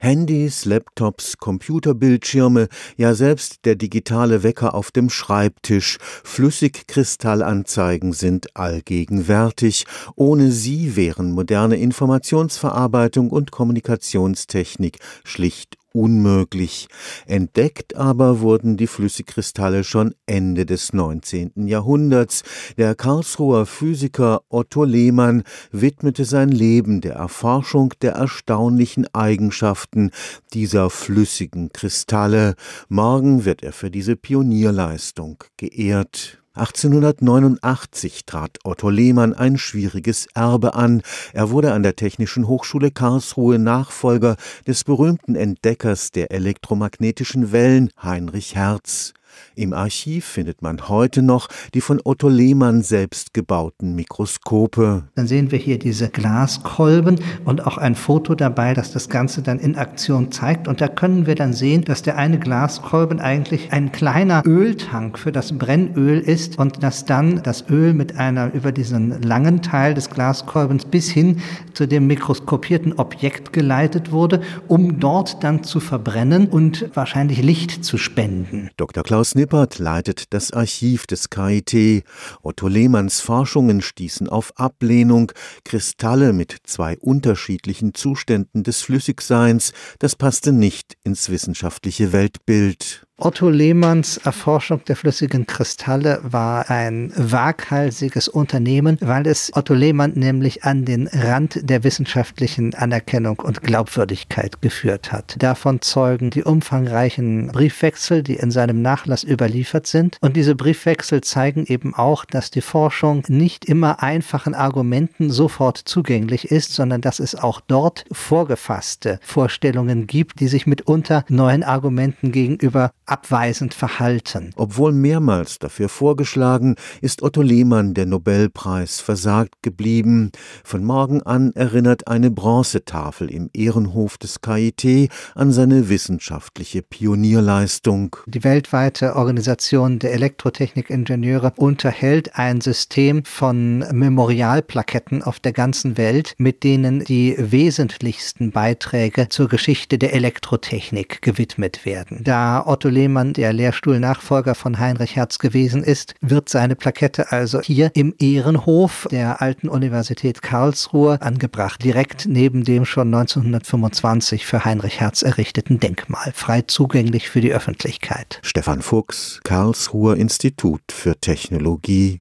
Handys, Laptops, Computerbildschirme, ja selbst der digitale Wecker auf dem Schreibtisch, Flüssigkristallanzeigen sind allgegenwärtig. Ohne sie wären moderne Informationsverarbeitung und Kommunikationstechnik schlicht unmöglich. Entdeckt aber wurden die Flüssigkristalle schon Ende des 19. Jahrhunderts. Der Karlsruher Physiker Otto Lehmann widmete sein Leben der Erforschung der erstaunlichen Eigenschaften dieser flüssigen Kristalle. Morgen wird er für diese Pionierleistung geehrt. 1889 trat Otto Lehmann ein schwieriges Erbe an. Er wurde an der Technischen Hochschule Karlsruhe Nachfolger des berühmten Entdeckers der elektromagnetischen Wellen Heinrich Hertz. Im Archiv findet man heute noch die von Otto Lehmann selbst gebauten Mikroskope. Dann sehen wir hier diese Glaskolben und auch ein Foto dabei, das das Ganze dann in Aktion zeigt. Und da können wir dann sehen, dass der eine Glaskolben eigentlich ein kleiner Öltank für das Brennöl ist und dass dann das Öl mit einer über diesen langen Teil des Glaskolbens bis hin zu dem mikroskopierten Objekt geleitet wurde, um dort dann zu verbrennen und wahrscheinlich Licht zu spenden. Dr. Klaus Klaus Nippert leitet das Archiv des KIT. Otto Lehmanns Forschungen stießen auf Ablehnung. Kristalle mit zwei unterschiedlichen Zuständen des Flüssigseins, das passte nicht ins wissenschaftliche Weltbild. Otto Lehmanns Erforschung der flüssigen Kristalle war ein waghalsiges Unternehmen, weil es Otto Lehmann nämlich an den Rand der wissenschaftlichen Anerkennung und Glaubwürdigkeit geführt hat. Davon zeugen die umfangreichen Briefwechsel, die in seinem Nachlass überliefert sind. Und diese Briefwechsel zeigen eben auch, dass die Forschung nicht immer einfachen Argumenten sofort zugänglich ist, sondern dass es auch dort vorgefasste Vorstellungen gibt, die sich mitunter neuen Argumenten gegenüber abweisend verhalten. Obwohl mehrmals dafür vorgeschlagen, ist Otto Lehmann der Nobelpreis versagt geblieben. Von morgen an erinnert eine Bronzetafel im Ehrenhof des KIT an seine wissenschaftliche Pionierleistung. Die weltweite Organisation der Elektrotechnikingenieure unterhält ein System von Memorialplaketten auf der ganzen Welt, mit denen die wesentlichsten Beiträge zur Geschichte der Elektrotechnik gewidmet werden. Da Otto Lehmann der Lehrstuhlnachfolger von Heinrich Hertz gewesen ist, wird seine Plakette also hier im Ehrenhof der Alten Universität Karlsruhe angebracht, direkt neben dem schon 1925 für Heinrich Hertz errichteten Denkmal, frei zugänglich für die Öffentlichkeit. Stefan Fuchs, Karlsruher Institut für Technologie